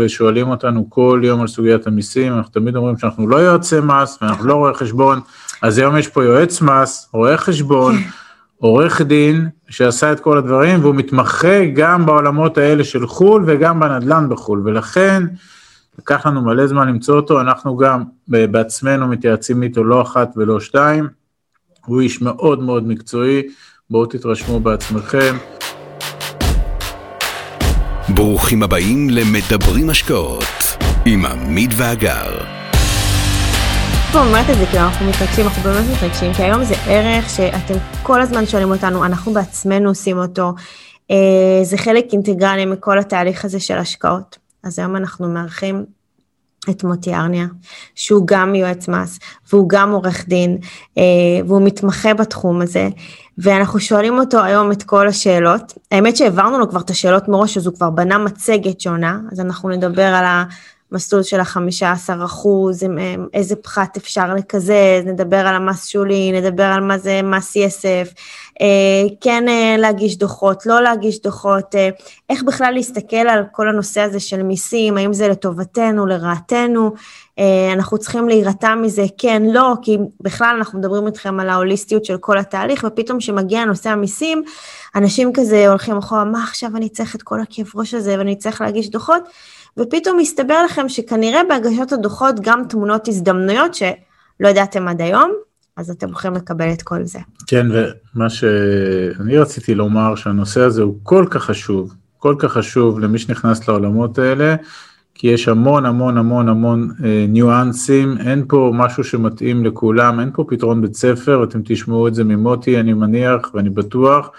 ושואלים אותנו כל יום על סוגיית המיסים, אנחנו תמיד אומרים שאנחנו לא יועצי מס ואנחנו לא רואי חשבון, אז היום יש פה יועץ מס, רואה חשבון, עורך דין שעשה את כל הדברים והוא מתמחה גם בעולמות האלה של חו"ל וגם בנדל"ן בחו"ל, ולכן לקח לנו מלא זמן למצוא אותו, אנחנו גם בעצמנו מתייעצים איתו לא אחת ולא שתיים, הוא איש מאוד מאוד מקצועי, בואו תתרשמו בעצמכם. ברוכים הבאים למדברים השקעות עם עמית ואגר. פה אומרת את זה כי אנחנו מתרגשים, אנחנו באמת מתרגשים, כי היום זה ערך שאתם כל הזמן שואלים אותנו, אנחנו בעצמנו עושים אותו, אה, זה חלק אינטגרלי מכל התהליך הזה של השקעות. אז היום אנחנו מארחים את מוטי ארניה, שהוא גם יועץ מס, והוא גם עורך דין, אה, והוא מתמחה בתחום הזה, ואנחנו שואלים אותו היום את כל השאלות. האמת שהעברנו לו כבר את השאלות מראש, אז הוא כבר בנה מצגת שונה, אז אנחנו נדבר על המסלול של החמישה עשר אחוז, איזה פחת אפשר לקזז, נדבר על המס שולי, נדבר על מה זה מס יסף, אה, כן אה, להגיש דוחות, לא להגיש דוחות, אה, איך בכלל להסתכל על כל הנושא הזה של מיסים, האם זה לטובתנו, לרעתנו, אנחנו צריכים להירתע מזה, כן, לא, כי בכלל אנחנו מדברים איתכם על ההוליסטיות של כל התהליך, ופתאום כשמגיע נושא המיסים, אנשים כזה הולכים אחורה, מה עכשיו אני צריך את כל הכאב ראש הזה ואני צריך להגיש דוחות? ופתאום מסתבר לכם שכנראה בהגשת הדוחות גם תמונות הזדמנויות שלא ידעתם עד היום, אז אתם הולכים לקבל את כל זה. כן, ומה שאני רציתי לומר, שהנושא הזה הוא כל כך חשוב, כל כך חשוב למי שנכנס לעולמות האלה, כי יש המון המון המון המון אה, ניואנסים, אין פה משהו שמתאים לכולם, אין פה פתרון בית ספר, אתם תשמעו את זה ממוטי, אני מניח ואני בטוח,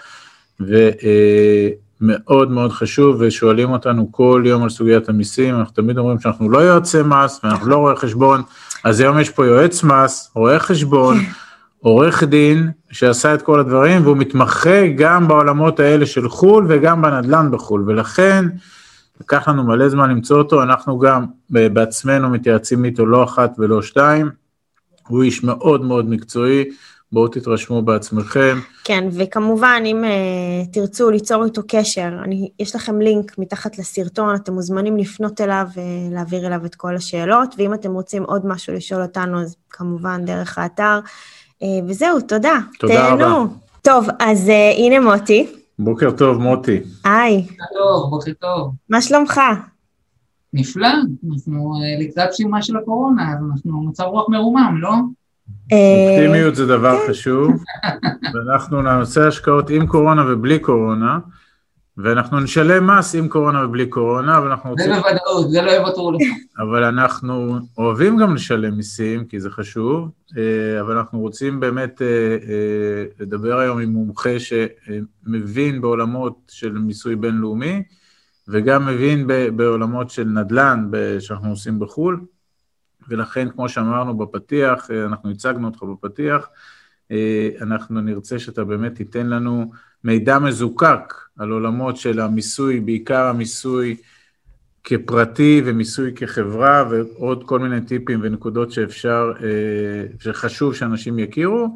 ומאוד אה, מאוד חשוב, ושואלים אותנו כל יום על סוגיית המיסים, אנחנו תמיד אומרים שאנחנו לא יועצי מס ואנחנו לא רואי חשבון, אז היום יש פה יועץ מס, רואה חשבון, עורך דין, שעשה את כל הדברים, והוא מתמחה גם בעולמות האלה של חו"ל וגם בנדל"ן בחו"ל, ולכן לקח לנו מלא זמן למצוא אותו, אנחנו גם בעצמנו מתייעצים איתו לא אחת ולא שתיים, הוא איש מאוד מאוד מקצועי, בואו תתרשמו בעצמכם. כן, וכמובן, אם uh, תרצו ליצור איתו קשר, אני, יש לכם לינק מתחת לסרטון, אתם מוזמנים לפנות אליו ולהעביר אליו את כל השאלות, ואם אתם רוצים עוד משהו לשאול אותנו, אז כמובן דרך האתר. Uh, וזהו, תודה. תודה תהנו. רבה. טוב, אז uh, הנה מוטי. בוקר טוב, מוטי. היי. טוב, בוקר טוב. מה שלומך? נפלא, אנחנו לקראת סיומה של הקורונה, אז אנחנו מצב רוח מרומם, לא? אופטימיות זה דבר כן. חשוב, ואנחנו נעשה השקעות עם קורונה ובלי קורונה, ואנחנו נשלם מס עם קורונה ובלי קורונה, אבל אנחנו רוצים... זה בוודאות, זה לא יוותרו לך. אבל אנחנו אוהבים גם לשלם מיסים, כי זה חשוב, אה, אבל אנחנו רוצים באמת אה, אה, לדבר היום עם מומחה שמבין בעולמות של מיסוי בינלאומי, וגם מבין בעולמות של נדל"ן שאנחנו עושים בחו"ל. ולכן, כמו שאמרנו בפתיח, אנחנו הצגנו אותך בפתיח, אנחנו נרצה שאתה באמת תיתן לנו מידע מזוקק על עולמות של המיסוי, בעיקר המיסוי כפרטי ומיסוי כחברה, ועוד כל מיני טיפים ונקודות שאפשר, אה, שחשוב שאנשים יכירו.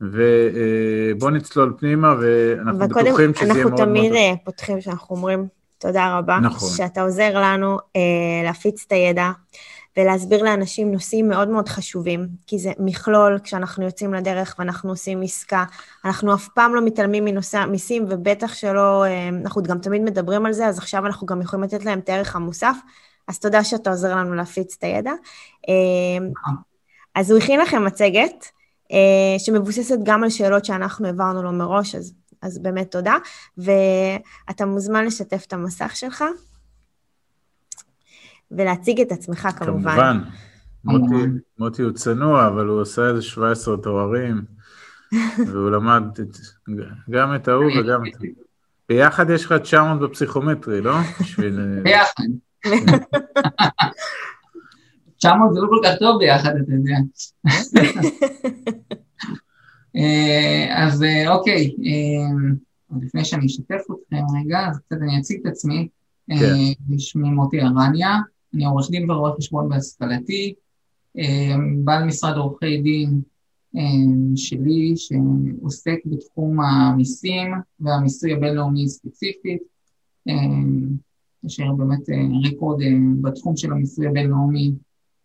ובואו נצלול פנימה, ואנחנו בטוחים שזה יהיה מאוד מאוד... אנחנו תמיד פותחים שאנחנו אומרים תודה רבה, נכון. שאתה עוזר לנו אה, להפיץ את הידע. ולהסביר לאנשים נושאים מאוד מאוד חשובים, כי זה מכלול, כשאנחנו יוצאים לדרך ואנחנו עושים עסקה, אנחנו אף פעם לא מתעלמים מנושא המיסים, ובטח שלא, אה, אנחנו גם תמיד מדברים על זה, אז עכשיו אנחנו גם יכולים לתת להם את הערך המוסף, אז תודה שאתה עוזר לנו להפיץ את הידע. אה, אז הוא הכין לכם מצגת, אה, שמבוססת גם על שאלות שאנחנו העברנו לו מראש, אז, אז באמת תודה, ואתה מוזמן לשתף את המסך שלך. ולהציג את עצמך כמובן. כמובן. מוטי, מוטי הוא צנוע, אבל הוא עושה איזה 17 תוארים, והוא למד את, גם את ההוא וגם את... ביחד יש לך 900 בפסיכומטרי, לא? בשביל... ביחד. 900 זה לא כל כך טוב ביחד, אתה יודע. אה, אז אה, אוקיי, אה, לפני שאני אשתף אתכם רגע, אז קצת אני אציג את עצמי. כן. שמי מוטי ארניה, אני עורך דין ורואה חשבון בהשכלתי, אה, בעל משרד עורכי דין אה, שלי שעוסק בתחום המיסים והמיסוי הבינלאומי ספציפית. אה, יש באמת רקורד בתחום של המיסוי הבינלאומי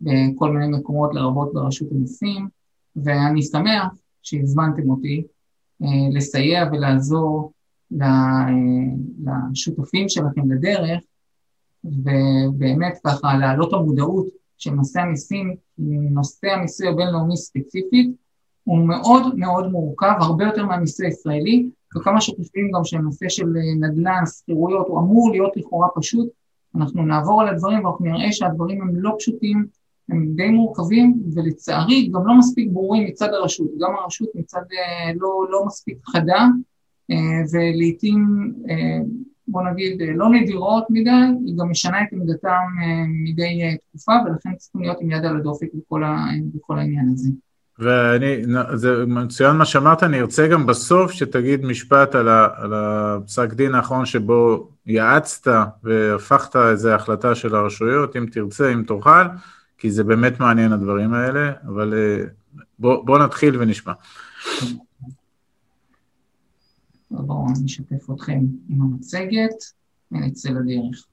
בכל מיני מקומות, לרבות ברשות המיסים, ואני שמח שהזמנתם אותי לסייע ולעזור לשותפים שלכם לדרך, ובאמת ככה להעלות המודעות של נושא המיסים, נושא המיסוי הבינלאומי ספציפית, הוא מאוד מאוד מורכב, הרבה יותר מהמיסוי הישראלי, וכמה שחושבים גם שהנושא של נדל"ן, שכירויות, הוא אמור להיות לכאורה פשוט, אנחנו נעבור על הדברים ואנחנו נראה שהדברים הם לא פשוטים, הם די מורכבים, ולצערי גם לא מספיק ברורים מצד הרשות, גם הרשות מצד אה, לא, לא מספיק חדה, אה, ולעיתים אה, בוא נגיד, לא נדירות מדי, היא גם משנה את עמדתם מדי תקופה, ולכן צריכים להיות עם יד על הדופק בכל, ה, בכל העניין הזה. ואני, זה מצוין מה שאמרת, אני ארצה גם בסוף שתגיד משפט על, ה, על הפסק דין האחרון שבו יעצת והפכת איזו החלטה של הרשויות, אם תרצה, אם תוכל, כי זה באמת מעניין הדברים האלה, אבל בוא, בוא נתחיל ונשמע. בואו נשתף אתכם עם המצגת ונצא לדרך.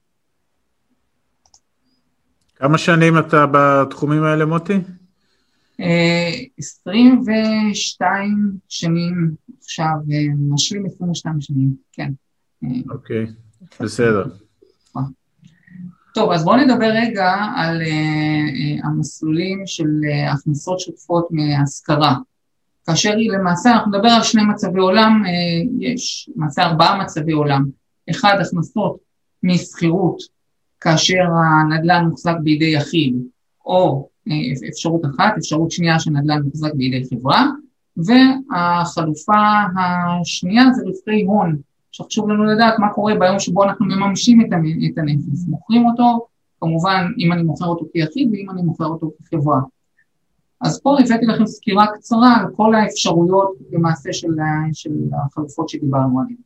כמה שנים אתה בתחומים האלה, מוטי? 22 שנים עכשיו, משלים 22 שנים, כן. אוקיי, בסדר. טוב, אז בואו נדבר רגע על המסלולים של הכנסות שוטפות מהשכרה. כאשר היא למעשה, אנחנו נדבר על שני מצבי עולם, uh, יש למעשה ארבעה מצבי עולם. אחד, הכנסות משכירות, כאשר הנדל"ן מוחזק בידי יחיד, או אה, אפשרות אחת, אפשרות שנייה שנדל"ן מוחזק בידי חברה, והחלופה השנייה זה רווחי הון, שחשוב לנו לדעת מה קורה ביום שבו אנחנו מממשים את הנכס, מוכרים אותו, כמובן אם אני מוכר אותו כיחיד ואם אני מוכר אותו כחברה. אז פה הבאתי לכם סקירה קצרה על כל האפשרויות למעשה של, של החלופות שדיברנו עליהן.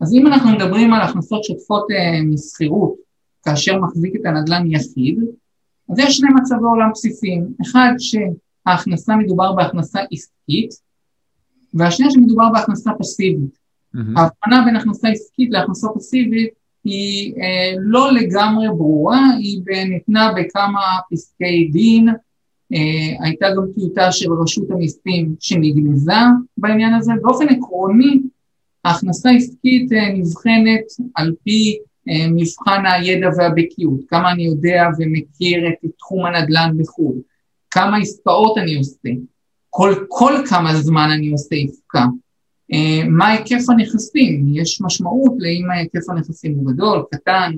אז אם אנחנו מדברים על הכנסות שוטפות אה, משכירות, כאשר מחזיק את הנדל"ן יחיד, אז יש שני מצבי עולם בסיסיים, אחד שההכנסה מדובר בהכנסה עסקית, והשנייה שמדובר בהכנסה פסיבית. Mm-hmm. ההבחנה בין הכנסה עסקית להכנסה פסיבית היא אה, לא לגמרי ברורה, היא ניתנה בכמה פסקי דין, הייתה גם טיוטה של רשות המיסים שנגנזה בעניין הזה. באופן עקרוני, ההכנסה העסקית אה, נבחנת על פי אה, מבחן הידע והבקיאות, כמה אני יודע ומכיר את תחום הנדל"ן בחו"ל, כמה עסקאות אני עושה, כל, כל כמה זמן אני עושה עסקה, אה, מה היקף הנכסים, יש משמעות לאם היקף הנכסים הוא גדול, קטן,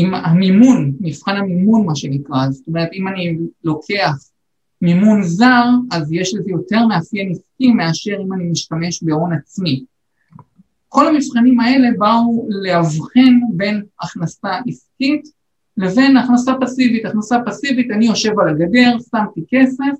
עם המימון, מבחן המימון מה שנקרא, זאת אומרת אם אני לוקח מימון זר, אז יש לזה יותר מאפיין עסקי מאשר אם אני משתמש בהון עצמי. כל המבחנים האלה באו לאבחן בין הכנסה עסקית לבין הכנסה פסיבית. הכנסה פסיבית, אני יושב על הגדר, שמתי כסף,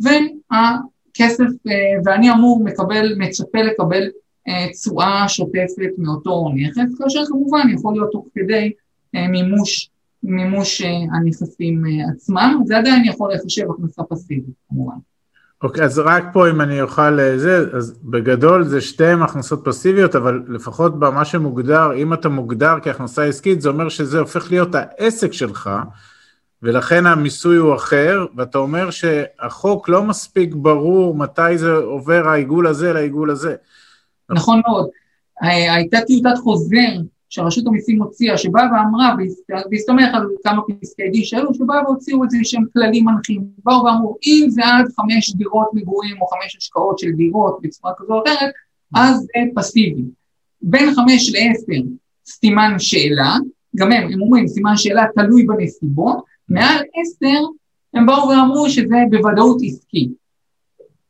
והכסף, אה, ואני אמור מקבל, מצפה לקבל אה, תשואה שוטפת מאותו נכס, כאשר כמובן יכול להיות תוך כדי מימוש, מימוש הנכסים עצמם, זה עדיין יכול לחשב הכנסה פסיבית כמובן. אוקיי, אז רק פה אם אני אוכל אה, זה, אז בגדול זה שתיהן הכנסות פסיביות, אבל לפחות במה שמוגדר, אם אתה מוגדר כהכנסה עסקית, זה אומר שזה הופך להיות העסק שלך, ולכן המיסוי הוא אחר, ואתה אומר שהחוק לא מספיק ברור מתי זה עובר העיגול הזה לעיגול הזה. נכון מאוד. הייתה טיוטת חוזר שרשות המיסים הוציאה, שבאה ואמרה, בהסתמך על כמה פסקי דין שהיו, שבאה והוציאו את זה שהם כללים מנחים, באו ואמרו, אם זה עד חמש דירות מגורים או חמש השקעות של דירות בצורה כזו או אחרת, אז זה פסיבי. בין חמש לעשר סימן שאלה, גם הם, הם אומרים סימן שאלה תלוי בנסיבות, מעל עשר הם באו ואמרו שזה בוודאות עסקי.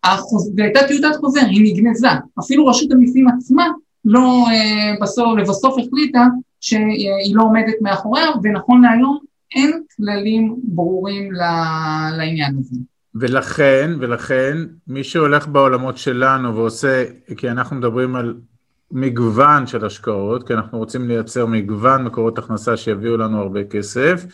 החוז... והייתה טיוטת חוזר, היא נגנזה, אפילו רשות המיסים עצמה לא אה, בסוף, לבסוף החליטה שהיא לא עומדת מאחוריה, ונכון להיום אין כללים ברורים לעניין הזה. ולכן, ולכן, מי שהולך בעולמות שלנו ועושה, כי אנחנו מדברים על מגוון של השקעות, כי אנחנו רוצים לייצר מגוון מקורות הכנסה שיביאו לנו הרבה כסף,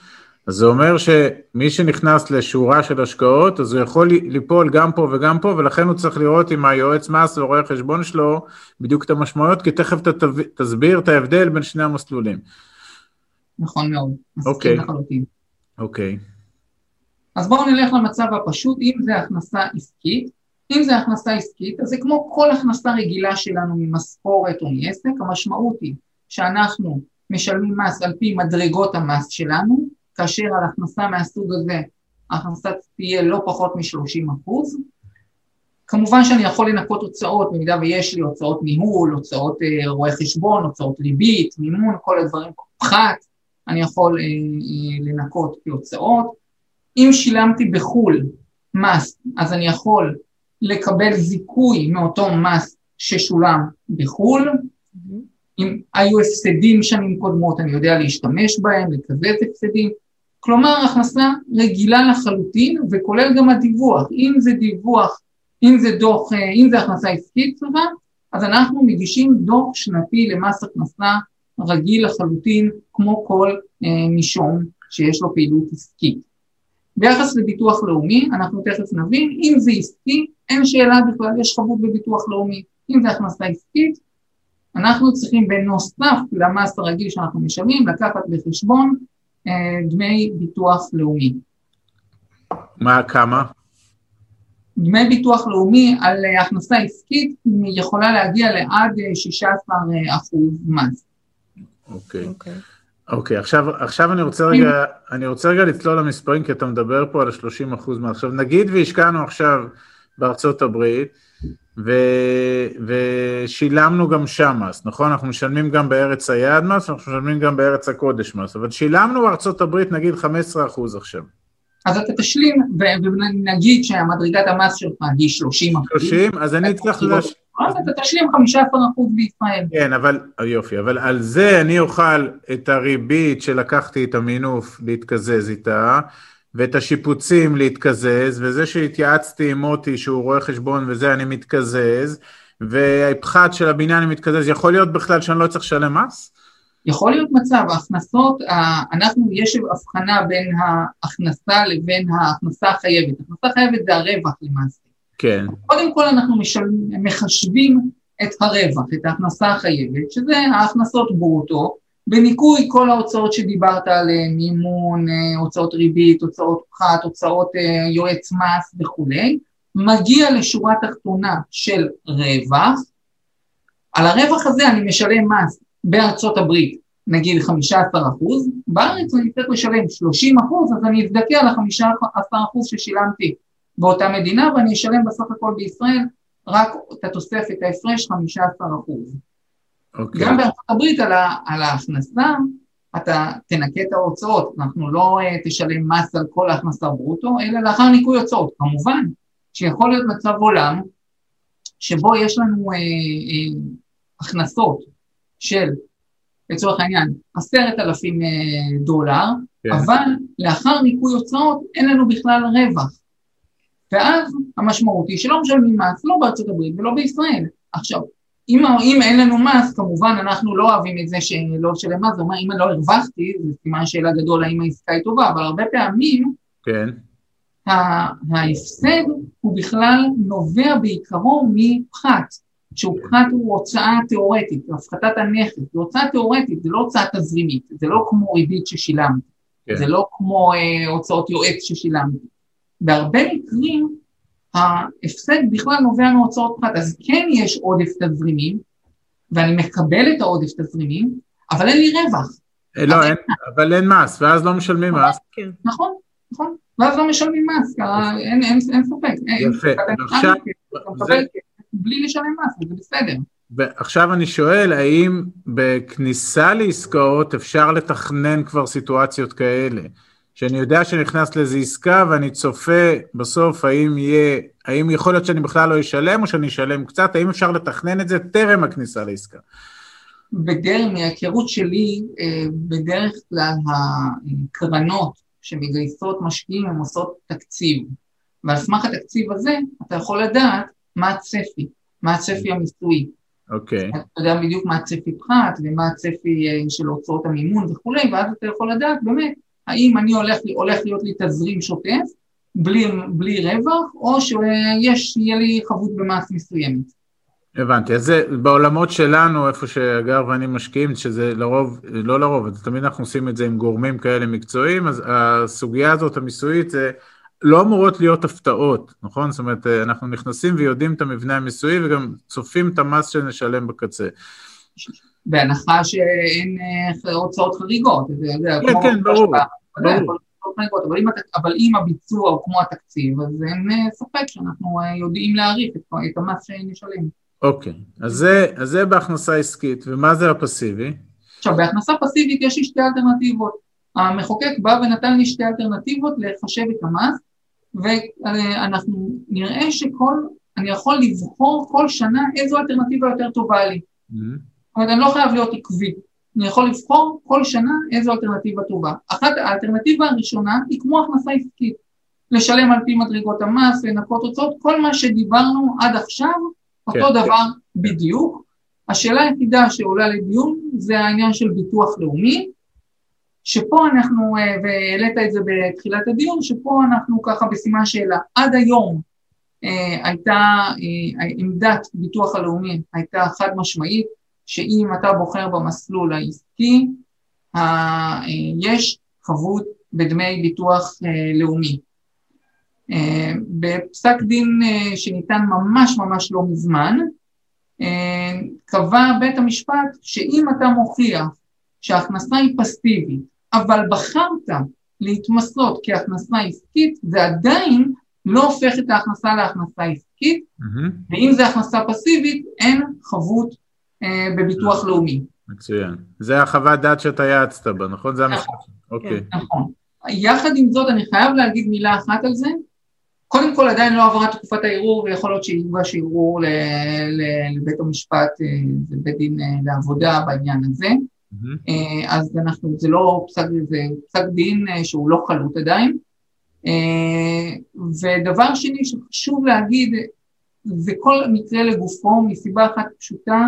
אז זה אומר שמי שנכנס לשורה של השקעות, אז הוא יכול ליפול גם פה וגם פה, ולכן הוא צריך לראות עם היועץ מס ורואה חשבון שלו בדיוק את המשמעויות, כי תכף אתה תסביר את ההבדל בין שני המסלולים. נכון מאוד. אוקיי. מסכים לחלוטין. אוקיי. אז בואו נלך למצב הפשוט, אם זה הכנסה עסקית, אם זה הכנסה עסקית, אז זה כמו כל הכנסה רגילה שלנו ממשכורת או מעסק, המשמעות היא שאנחנו משלמים מס על פי מדרגות המס שלנו, כאשר על הכנסה מהסוג הזה ההכנסה תהיה לא פחות מ-30 אחוז. כמובן שאני יכול לנקות הוצאות, במידה ויש לי הוצאות ניהול, הוצאות אה, רואי חשבון, הוצאות ריבית, מימון, כל הדברים, פחת, אני יכול אה, אה, לנקות כהוצאות. אם שילמתי בחו"ל מס, אז אני יכול לקבל זיכוי מאותו מס ששולם בחו"ל. Mm-hmm. אם היו הפסדים שנים קודמות, אני יודע להשתמש בהם, לקזז הפסדים. כלומר, הכנסה רגילה לחלוטין, וכולל גם הדיווח. אם זה דיווח, אם זה דוח, אה, אם זה הכנסה עסקית, סליחה, אז אנחנו מגישים דוח שנתי למס הכנסה רגיל לחלוטין, כמו כל אה, נישום שיש לו פעילות עסקית. ביחס לביטוח לאומי, אנחנו תכף נבין, אם זה עסקי, אין שאלה בכלל, יש חבות בביטוח לאומי. אם זה הכנסה עסקית, אנחנו צריכים בנוסף למס הרגיל שאנחנו משלמים, לקחת בחשבון דמי ביטוח לאומי. מה, כמה? דמי ביטוח לאומי על אה, הכנסה עסקית יכולה להגיע לעד 16 אה, אחוז מס. אוקיי. אוקיי. אוקיי, עכשיו, עכשיו אני רוצה רגע, אני רוצה רגע לצלול למספרים, כי אתה מדבר פה על ה-30 אחוז מס. עכשיו, נגיד והשקענו עכשיו בארצות הברית, ו, ושילמנו גם שם מס, נכון? אנחנו משלמים גם בארץ היעד מס, אנחנו משלמים גם בארץ הקודש מס, אבל שילמנו בארצות הברית נגיד 15 אחוז עכשיו. אז אתה תשלים, ונגיד שהמדרגת המס שלך היא 30 אחוז. 30, אז אני צריך... לש... אז אתה תשלים 15 אחוז בישראל. כן, אבל, יופי, אבל על זה אני אוכל את הריבית שלקחתי את המינוף להתקזז איתה, ואת השיפוצים להתקזז, וזה שהתייעצתי עם מוטי שהוא רואה חשבון וזה אני מתקזז, והפחת של הבניין אני מתקזז, יכול להיות בכלל שאני לא צריך לשלם מס? יכול להיות מצב, ההכנסות, אנחנו, יש הבחנה בין ההכנסה לבין ההכנסה החייבת. הכנסה חייבת זה הרווח למעשה. כן. קודם כל אנחנו משלמים, מחשבים את הרווח, את ההכנסה החייבת, שזה ההכנסות ברוטו, בניכוי כל ההוצאות שדיברת עליהן, מימון, אה, הוצאות ריבית, הוצאות פחת, הוצאות אה, יועץ מס וכולי, מגיע לשורה תחתונה של רווח, על הרווח הזה אני משלם מס בארצות הברית, נגיד 15 אחוז, בארץ אני צריך לשלם 30 אחוז, אז אני אזדכה על ה-15 אחוז ששילמתי באותה מדינה, ואני אשלם בסך הכל בישראל רק את התוספת, ההפרש 15 אחוז. Okay. אוקיי. גם בארצות הברית על, ה, על ההכנסה אתה תנקה את ההוצאות, אנחנו לא uh, תשלם מס על כל ההכנסה ברוטו, אלא לאחר ניקוי הוצאות. כמובן שיכול להיות מצב עולם שבו יש לנו uh, uh, הכנסות של, לצורך העניין, עשרת אלפים uh, דולר, כן. אבל לאחר ניקוי הוצאות אין לנו בכלל רווח. ואז המשמעות היא שלא משלמים מס, לא בארצות הברית ולא בישראל. עכשיו, אם, אם אין לנו מס, כמובן אנחנו לא אוהבים את זה שלא לשלם מס, זה אומר אם אני לא הרווחתי, זה סימן שאלה גדול האם העסקה היא טובה, אבל הרבה פעמים, כן. ההפסד הוא בכלל נובע בעיקרו מפחת, שהוא פחת הוא הוצאה תיאורטית, הפחתת הנכס, זו הוצאה תיאורטית, זה לא הוצאה תזרימית, זה לא כמו ריבית ששילמתי, כן. זה לא כמו אה, הוצאות יועץ ששילמתי. בהרבה מקרים ההפסד בכלל נובע מהוצאות פחת, אז כן יש עודף תזרימים, ואני מקבל את העודף תזרימים, אבל אין לי רווח. אה, לא, אין, אבל אין מס, ואז לא משלמים נכון, מס. כן. נכון, נכון, ואז לא משלמים מס, אין, ספק. יפה, ועכשיו... בלי לשלם מס, זה בסדר. ועכשיו אני שואל, האם בכניסה לעסקאות אפשר לתכנן כבר סיטואציות כאלה? שאני יודע שנכנס לאיזו עסקה ואני צופה בסוף האם יהיה, האם יכול להיות שאני בכלל לא אשלם או שאני אשלם קצת, האם אפשר לתכנן את זה טרם הכניסה לעסקה? בדרך, מההיכרות שלי, אה, בדרך כלל הקרנות שמגייסות משקיעים הן עושות תקציב, ועל סמך התקציב הזה אתה יכול לדעת מה הצפי, מה הצפי המיסוי. אוקיי. Okay. אתה יודע בדיוק מה הצפי פחת ומה הצפי אה, של הוצאות המימון וכולי, ואז אתה יכול לדעת באמת האם אני הולך, הולך להיות לי תזרים שוטף בלי, בלי רווח, או שיש, יהיה לי חבות במס מסוימת. הבנתי, אז זה בעולמות שלנו, איפה שאגר ואני משקיעים, שזה לרוב, לא לרוב, תמיד אנחנו עושים את זה עם גורמים כאלה מקצועיים, אז הסוגיה הזאת המיסויית זה לא אמורות להיות הפתעות, נכון? זאת אומרת, אנחנו נכנסים ויודעים את המבנה המיסויי וגם צופים את המס שנשלם בקצה. בהנחה שאין אה, הוצאות חריגות. כן, כן, ברור. אבל אם, הביצוע הוא כמו התקציב, אז אין אה, ספק שאנחנו אה, יודעים להעריך את, המס שנשלם. אוקיי, אז זה בהכנסה עסקית, ומה זה הפסיבי? עכשיו, בהכנסה פסיבית יש לי שתי אלטרנטיבות. המחוקק בא ונתן לי שתי אלטרנטיבות לחשב את המס, ואנחנו נראה שכל, אני יכול לבחור כל שנה איזו אלטרנטיבה יותר טובה לי. Mm-hmm. אומרת, אני לא חייב להיות עקבי. אני יכול לבחור כל שנה איזו אלטרנטיבה טובה. אחת, האלטרנטיבה הראשונה היא כמו הכנסה עסקית. לשלם על פי מדרגות המס, לנקות הוצאות, כל מה שדיברנו עד עכשיו, אותו כן, דבר כן. בדיוק. השאלה היחידה שעולה לדיון זה העניין של ביטוח לאומי, שפה אנחנו, אה, והעלית את זה בתחילת הדיון, שפה אנחנו ככה בסימן שאלה. עד היום אה, הייתה, אה, עמדת ביטוח הלאומי הייתה חד משמעית, שאם אתה בוחר במסלול העסקי, יש חבות בדמי ביטוח לאומי. בפסק דין שניתן ממש ממש לא מזמן, קבע בית המשפט שאם אתה מוכיח שההכנסה היא פסיבית, אבל בחרת להתמסות כהכנסה עסקית, זה עדיין לא הופך את ההכנסה להכנסה עסקית, mm-hmm. ואם זה הכנסה פסיבית, אין חבות אה, בביטוח mm-hmm. לאומי. מצוין. זה החוות דעת שאתה יעצת בה, נכון? זה המשפט. נכון. אוקיי. כן, נכון. יחד עם זאת, אני חייב להגיד מילה אחת על זה. קודם כל, עדיין לא עברה תקופת הערעור, ויכול להיות שיוגש ערעור לבית המשפט, אה, לבית דין אה, לעבודה בעניין הזה. אז אנחנו, זה לא פסק, זה פסק דין אה, שהוא לא חלוט עדיין. אה, ודבר שני שחשוב להגיד, זה כל מקרה לגופו מסיבה אחת פשוטה,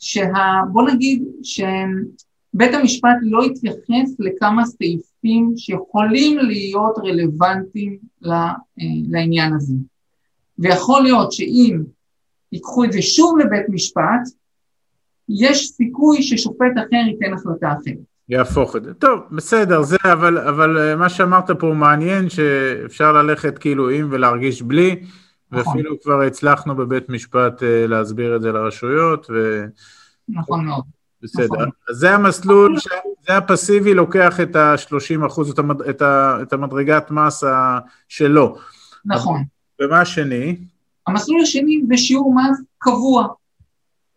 שבוא נגיד שבית המשפט לא התייחס לכמה סעיפים שיכולים להיות רלוונטיים לעניין הזה. ויכול להיות שאם ייקחו את זה שוב לבית משפט, יש סיכוי ששופט אחר ייתן החלטה אחרת. יהפוך את זה. טוב, בסדר, זה, אבל, אבל אה, מה שאמרת פה מעניין, שאפשר ללכת כאילו עם ולהרגיש בלי, נכון. ואפילו כבר הצלחנו בבית משפט אה, להסביר את זה לרשויות, ו... נכון מאוד. בסדר, נכון. אז זה המסלול, ש... זה הפסיבי לוקח את ה-30 אחוז, את, המד... את, ה... את המדרגת מס שלו. נכון. ומה השני? המסלול השני זה שיעור מס קבוע.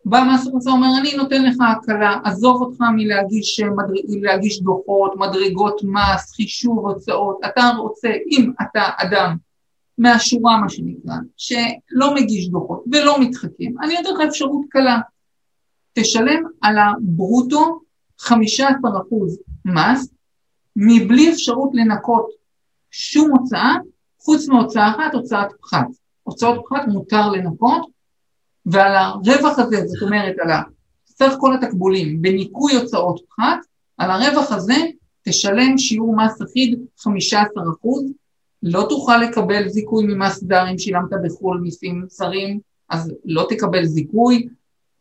בא מס הכנסה אומר, אני נותן לך הקלה, עזוב אותך מלהגיש, מדר... מלהגיש דוחות, מדרגות מס, חישוב הוצאות, אתה רוצה, אם אתה אדם מהשורה מה שנקרא, שלא מגיש דוחות ולא מתחכם, אני נותן לך אפשרות קלה, תשלם על הברוטו 15% מס, מבלי אפשרות לנקות שום הוצאה, חוץ מהוצאה אחת, הוצאת פחת. הוצאות פחת מותר לנקות, ועל הרווח הזה, זאת אומרת על סך כל התקבולים בניכוי הוצאות פחת, על הרווח הזה תשלם שיעור מס אחיד 15%, לא תוכל לקבל זיכוי ממס דר אם שילמת בחו"ל מיסים זרים, אז לא תקבל זיכוי,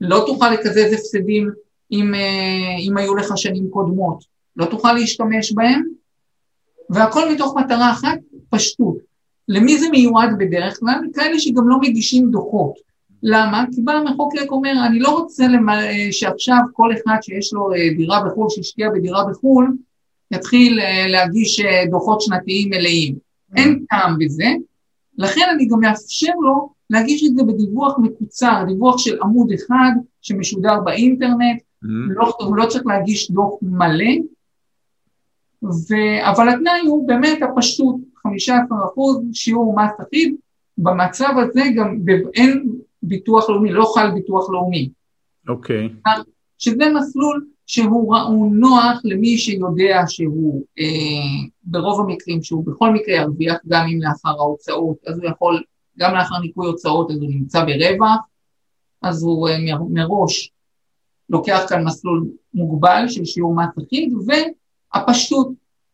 לא תוכל לקזז הפסדים אם, אה, אם היו לך שנים קודמות, לא תוכל להשתמש בהם, והכל מתוך מטרה אחת, פשטות. למי זה מיועד בדרך כלל? כאלה שגם לא מגישים דוחות. למה? כי בא המחוקק אומר, אני לא רוצה למה, שעכשיו כל אחד שיש לו אה, דירה בחו"ל, שהשקיע בדירה בחו"ל, יתחיל אה, להגיש אה, דוחות שנתיים מלאים. אין טעם בזה, לכן אני גם מאפשר לו להגיש את זה בדיווח מקוצר, דיווח של עמוד אחד שמשודר באינטרנט, mm-hmm. לא, הוא לא צריך להגיש דוח מלא, ו... אבל התנאי הוא באמת הפשוט, 15% שיעור מס אחיד, במצב הזה גם אין ביטוח לאומי, לא חל ביטוח לאומי. אוקיי. Okay. שזה מסלול שהוא נוח למי שיודע שהוא אה, ברוב המקרים שהוא בכל מקרה ירוויח גם אם לאחר ההוצאות, אז הוא יכול, גם לאחר ניקוי הוצאות אז הוא נמצא ברווח, אז הוא אה, מראש לוקח כאן מסלול מוגבל של שיעור מס אחיד, והפשטות,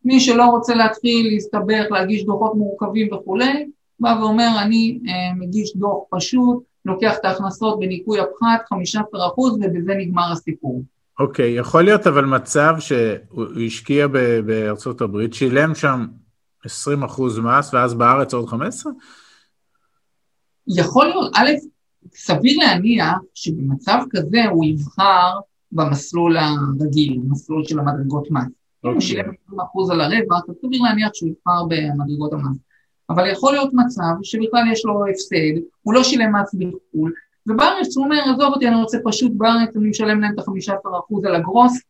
מי שלא רוצה להתחיל להסתבך, להגיש דוחות מורכבים וכולי, בא ואומר אני אה, מגיש דוח פשוט, לוקח את ההכנסות בניכוי הפחת 15% ובזה נגמר הסיפור. אוקיי, okay, יכול להיות אבל מצב שהוא השקיע בארצות הברית, שילם שם 20 אחוז מס ואז בארץ עוד 15? יכול להיות, א', סביר להניח שבמצב כזה הוא יבחר במסלול הרגיל, במסלול של המדרגות מס. אם הוא שילם 20 אחוז על הרווח, אז סביר להניח שהוא יבחר במדרגות המס. אבל יכול להיות מצב שבכלל יש לו הפסד, הוא לא שילם מס בחו"ל, ובארץ הוא אומר, עזוב אותי, אני רוצה פשוט בארץ, אני משלם להם את ה-15% על הגרוס,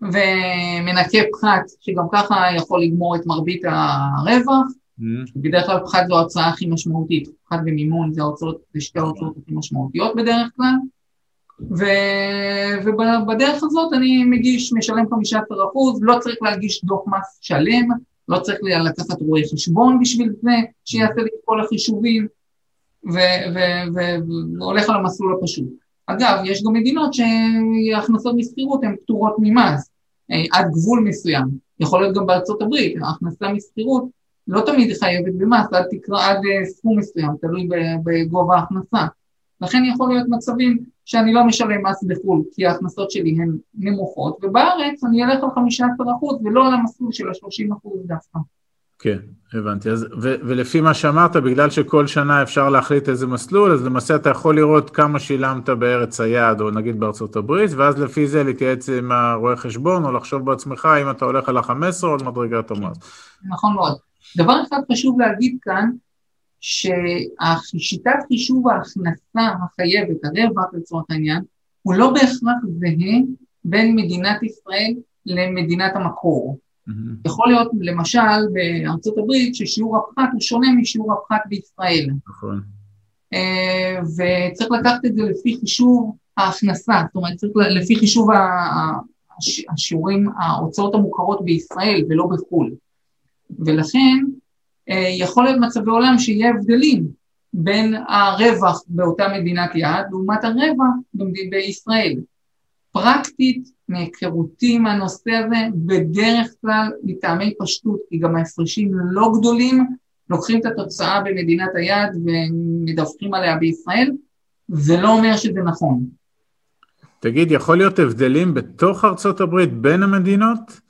ומנקה פחת, שגם ככה יכול לגמור את מרבית הרווח, mm-hmm. בדרך כלל פחת זו ההוצאה הכי משמעותית, פחת ומימון זה, ההוצאות, זה שתי ההוצאות הכי משמעותיות בדרך כלל, ו... ובדרך הזאת אני מגיש, משלם 15%, לא צריך להגיש דוח מס שלם, לא צריך לקחת רואה חשבון בשביל זה, שיעשה לי את כל החישובים, והולך על המסלול הפשוט. אגב, יש גם מדינות שהכנסות משכירות הן פטורות ממס, אה, עד גבול מסוים. יכול להיות גם בארצות הברית, ההכנסה משכירות לא תמיד חייבת במס, עד, תקרא, עד אה, סכום מסוים, תלוי בגובה ההכנסה. לכן יכול להיות מצבים שאני לא משלם מס בחו"ל, כי ההכנסות שלי הן נמוכות, ובארץ אני אלך על 15% ולא על המסלול של ה-30% דווקא. כן, הבנתי. אז, ו, ולפי מה שאמרת, בגלל שכל שנה אפשר להחליט איזה מסלול, אז למעשה אתה יכול לראות כמה שילמת בארץ היעד, או נגיד בארצות הברית, ואז לפי זה להתייעץ עם הרואה חשבון, או לחשוב בעצמך אם אתה הולך על ה-15 או על מדרגת המס. נכון מאוד. דבר אחד חשוב להגיד כאן, ששיטת חישוב ההכנסה החייבת, הרווח לצורך העניין, הוא לא בהכרח זהה בין מדינת ישראל למדינת המקור. Mm-hmm. יכול להיות למשל בארצות הברית ששיעור הפחת הוא שונה משיעור הפחת בישראל. נכון. Uh, וצריך לקחת את זה לפי חישוב ההכנסה, זאת אומרת צריך לפי חישוב השיעורים, ההוצאות המוכרות בישראל ולא בחו"ל. ולכן uh, יכול להיות מצבי עולם שיהיה הבדלים בין הרווח באותה מדינת יעד לעומת הרווח בישראל. פרקטית מהיכרותי עם הנושא הזה, בדרך כלל מטעמי פשטות, כי גם ההפרשים לא גדולים, לוקחים את התוצאה במדינת היעד ומדווחים עליה בישראל, זה לא אומר שזה נכון. תגיד, יכול להיות הבדלים בתוך ארצות הברית בין המדינות?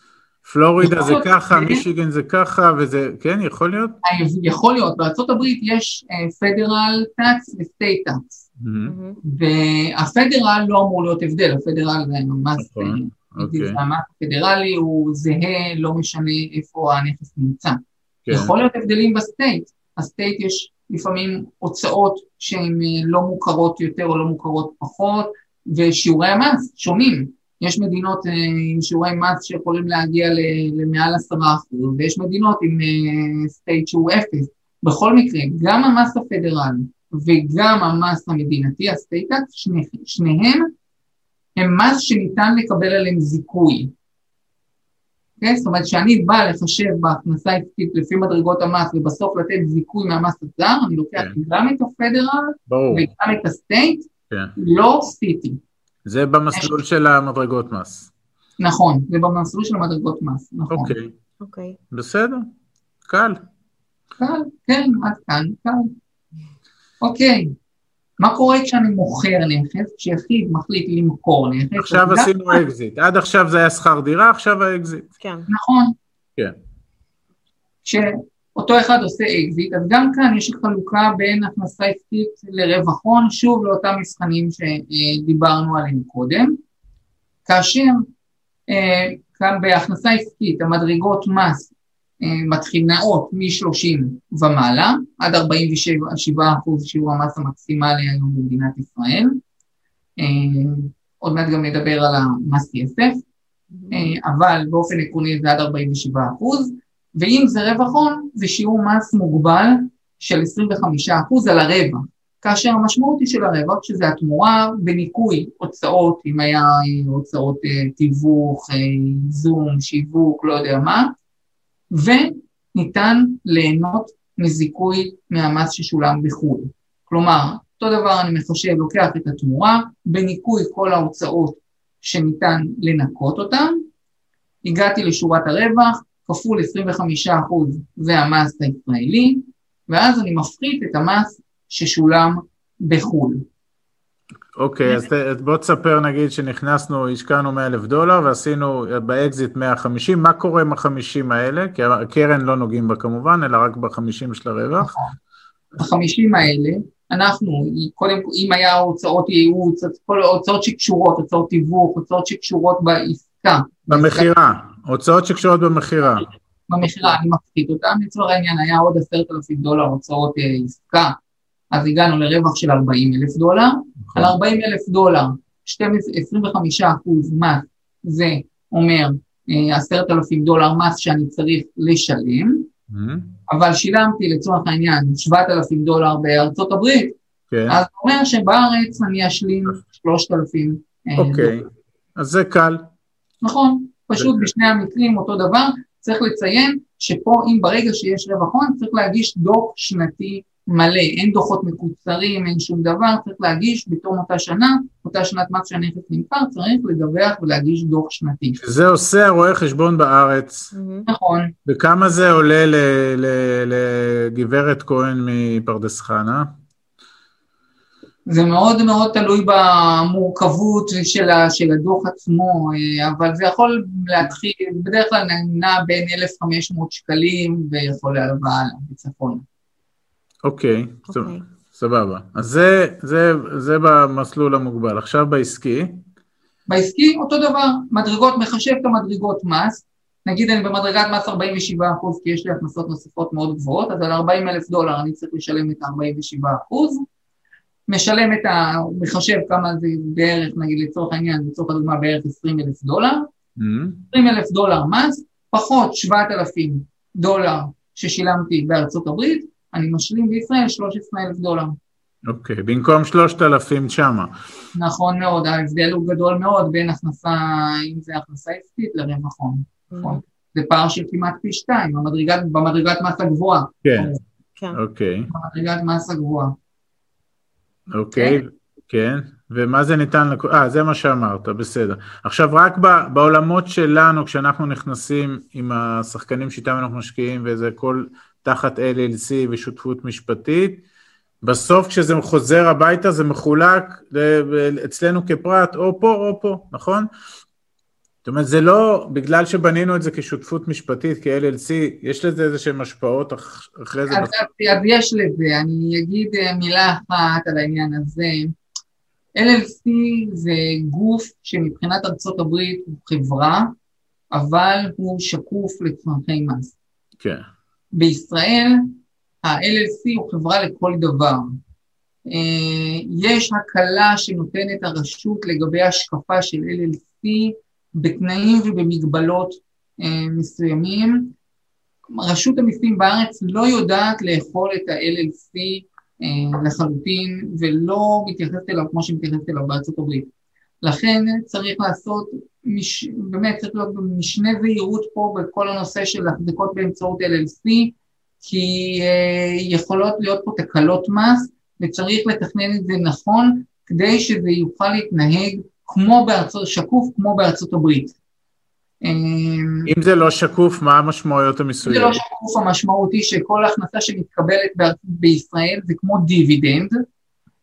פלורידה זה ככה, מישיגן זה ככה, וזה, כן, יכול להיות? יכול להיות, בארצות הברית יש federal tax ו state tax. וה federal לא אמור להיות הבדל, ה federal זה ממש, נכון, אוקיי. המס הפדרלי הוא זהה, לא משנה איפה הנכס נמצא. כן. יכול להיות הבדלים ב state, ה state יש לפעמים הוצאות שהן אה, לא מוכרות יותר או לא מוכרות פחות, ושיעורי המס שונים. יש מדינות אה, עם שיעורי מס שיכולים להגיע למעל עשרה אחוז, ויש מדינות עם state אה, שהוא אפס. בכל מקרה, גם המס הפדרלי וגם המס המדינתי, ה state tax, שני, שניהם הם מס שניתן לקבל עליהם זיכוי. Okay? אוקיי? זאת אומרת, שאני בא לחשב בהכנסה עסקית לפי מדרגות המס ובסוף לתת זיכוי מהמס הזר, אני לוקח כן. גם את ה federal וגם את ה state, כן. לא עשיתי. זה במסלול יש... של המדרגות מס. נכון, זה במסלול של המדרגות מס, נכון. אוקיי. Okay. אוקיי. Okay. בסדר, קל. קל, כן, עד כאן, קל. אוקיי, מה קורה כשאני מוכר נכס, כשיחיד מחליט למכור נכס? עכשיו עשינו אקזיט, עד עכשיו זה היה שכר דירה, עכשיו האקזיט. כן. נכון. כן. כשאותו אחד עושה אקזיט, אז גם כאן יש חלוקה בין הכנסה עסקית לרווח הון, שוב לאותם מבחנים שדיברנו עליהם קודם, כאשר אה, כאן בהכנסה עסקית המדרגות מס מתחילות מ-30 ומעלה, עד 47 אחוז שיעור המס המקסימלי היום במדינת ישראל. אה, עוד מעט גם נדבר על המס יסף, אה, אבל באופן עקרוני זה עד 47 אחוז, ואם זה רווח הון, זה שיעור מס מוגבל של 25 אחוז על הרווח, כאשר המשמעות היא של הרווח, שזה התמורה בניכוי הוצאות, אם היה הוצאות אה, תיווך, זום, שיווק, לא יודע מה, וניתן ליהנות מזיכוי מהמס ששולם בחו"ל. כלומר, אותו דבר אני מחשב, לוקח את התמורה, בניכוי כל ההוצאות שניתן לנכות אותן, הגעתי לשורת הרווח, כפול 25% זה המס הישראלי, ואז אני מפחית את המס ששולם בחו"ל. אוקיי, אז בוא תספר נגיד שנכנסנו, השקענו 100 אלף דולר ועשינו באקזיט 150, מה קורה עם ה-50 האלה? כי הקרן לא נוגעים בה כמובן, אלא רק ב-50 של הרווח. בחמישים האלה, אנחנו, קודם כל, אם היה הוצאות ייעוץ, כל ההוצאות שקשורות, הוצאות תיווך, הוצאות שקשורות בעסקה, במכירה, הוצאות שקשורות במכירה. במכירה, אני מפחית אותם, לצורך העניין היה עוד עשרת אלפים דולר הוצאות אה, עסקה, אז הגענו לרווח של 40 אלף דולר, על 40 אלף דולר, 25 אחוז מס, זה אומר אה, עשרת אלפים דולר מס שאני צריך לשלם, Mhm. אבל שילמתי לצורך העניין 7,000 דולר בארצות הברית, כן, אז זה אומר שבארץ אני אשלים 3,000 אה, אוקיי. אז זה קל. נכון, פשוט זה- בשני המקרים אותו דבר, צריך לציין שפה אם ברגע שיש רווח הון צריך להגיש דוח שנתי מלא, אין דוחות מקוצרים, אין שום דבר, צריך להגיש בתום אותה שנה, אותה שנת מס שהנכס נמכר, צריך לדווח ולהגיש דוח שנתי. זה עושה הרואה חשבון בארץ. נכון, וכמה זה עולה ל- ל- לגברת כהן מפרדס חנה? זה מאוד מאוד תלוי במורכבות של, ה, של הדוח עצמו, אה, אבל זה יכול להתחיל, בדרך כלל נע בין 1,500 שקלים ויכול לעלות והלאה, בצפון. אוקיי, אוקיי. סבבה. אז זה, זה, זה במסלול המוגבל. עכשיו בעסקי, בעסקי אותו דבר, מדרגות, מחשב את המדרגות מס, נגיד אני במדרגת מס 47 אחוז כי יש לי הכנסות נוספות מאוד גבוהות, אז על 40 אלף דולר אני צריך לשלם את ה-47 אחוז, משלם את ה... מחשב כמה זה בערך, נגיד לצורך העניין, לצורך הדוגמה בערך 20 אלף דולר, Mhm. 20 אלף דולר מס, פחות 7,000 דולר ששילמתי בארצות הברית, אני משלים בישראל 13 אלף דולר. אוקיי, במקום 3,000 שמה. נכון מאוד, ההבדל הוא גדול מאוד בין הכנסה, אם זה הכנסה עסקית לרווח הון. נכון. זה פער של כמעט פי שתיים, במדרגת, במדרגת מס הגבוהה. כן, כן. אוקיי, במדרגת מס הגבוהה. אוקיי, כן. ומה זה ניתן, לק- אה, זה מה שאמרת, בסדר. עכשיו, רק ב- בעולמות שלנו, כשאנחנו נכנסים עם השחקנים שאיתם אנחנו משקיעים, וזה הכל תחת LLC ושותפות משפטית, בסוף כשזה חוזר הביתה זה מחולק אצלנו כפרט, או פה או פה, נכון? זאת אומרת, זה לא, בגלל שבנינו את זה כשותפות משפטית, כ-LLC, יש לזה איזה שהן השפעות אח- אחרי זה? אז, אז, יש לזה, אני אגיד אה, מילה אחת על העניין הזה. LLC זה גוף שמבחינת ארצות הברית הוא חברה, אבל הוא שקוף לצרכי מס. כן, בישראל ה-LLC הוא חברה לכל דבר. אה, יש הקלה שנותנת הרשות לגבי השקפה של LLC בתנאים ובמגבלות אה, מסוימים. רשות המיסים בארץ לא יודעת לאכול את ה-LLC אה, לחלוטין ולא מתייחסת אליו כמו שמתייחסת אליו בארצות הברית. לכן צריך לעשות, מש, באמת צריך להיות משנה זהירות פה בכל הנושא של החזקות באמצעות LLC, כי אה, יכולות להיות פה תקלות מס וצריך לתכנן את זה נכון כדי שזה יוכל להתנהג כמו בארצות, שקוף כמו בארצות הברית. אה, אם זה לא שקוף, מה המשמעויות זה המיסויות? לא שקוף, המשמעות היא שכל הכנסה שמתקבלת בישראל זה כמו דיבידנד,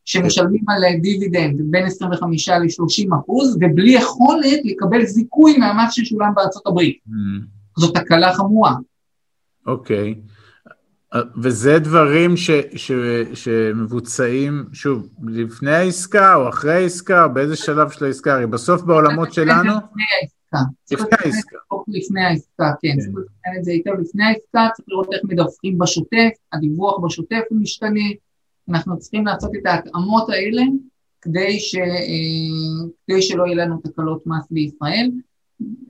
שמשלמים על דיבידנד בין 25 ל-30 אחוז, ובלי יכולת לקבל זיכוי מהמס ששולם בארצות הברית. Mm, זאת תקלה חמורה. אוקיי. אה, וזה דברים ש, ש, שמבוצעים, שוב, לפני העסקה או אחרי העסקה, או באיזה שלב של העסקה? הרי בסוף בעולמות שלנו, לפני העסקה. לפני העסקה. לפני העסקה, כן, כן. צריך לתכנן את זה היטב לפני העסקה, צריך לראות איך מדווחים בשוטף, הדיווח בשוטף הוא משתנה, אנחנו צריכים לעשות את ההתאמות האלה כדי, ש, אה, כדי שלא יהיו לנו תקלות מס בישראל.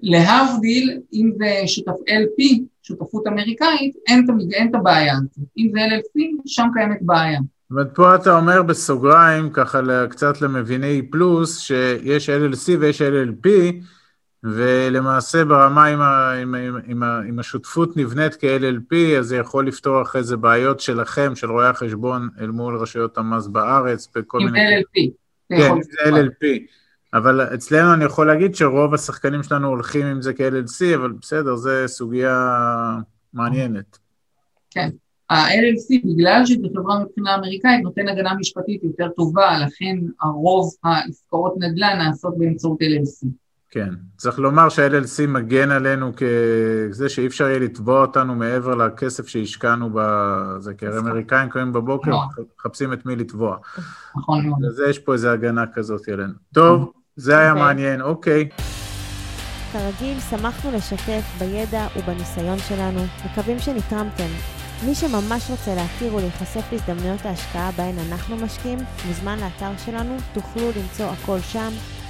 להבדיל, אם זה שותף LP, שותפות אמריקאית, אין את הבעיה הזאת. אם זה LLC, שם קיימת בעיה. אומרת, פה אתה אומר בסוגריים, ככה קצת למביני פלוס, שיש LLC ויש LLP, ולמעשה ברמה עם, ה, עם, עם, עם, עם השותפות נבנית כ-LLP, אז זה יכול לפתור אחרי זה בעיות שלכם, של רואי החשבון, אל מול רשויות המס בארץ, בכל אם מיני... זה LLP. זה כן, זה LLP. אבל אצלנו אני יכול להגיד שרוב השחקנים שלנו הולכים עם זה כ-LLC, אבל בסדר, זו סוגיה מעניינת. ה-LLC, בגלל שזו חברה מבחינה אמריקאית, נותן הגנה משפטית יותר טובה, לכן הרוב העסקאות נדל"ן נעשות באמצעות LLC. כן, צריך לומר שה-LLC מגן עלינו כזה שאי אפשר יהיה לתבוע אותנו מעבר לכסף שהשקענו בזה, כי הרי אמריקאים קמים בבוקר, נכון. מחפשים את מי לתבוע. נכון מאוד. לזה יש פה איזו הגנה כזאת עלינו. טוב, זה היה אוקיי. מעניין, אוקיי. כרגיל, שמחנו לשתף בידע ובניסיון שלנו, מקווים שנתרמתם. מי שממש רוצה להכיר ולהיחשף להזדמנויות ההשקעה בהן אנחנו משקיעים, מוזמן לאתר שלנו, תוכלו למצוא הכל שם.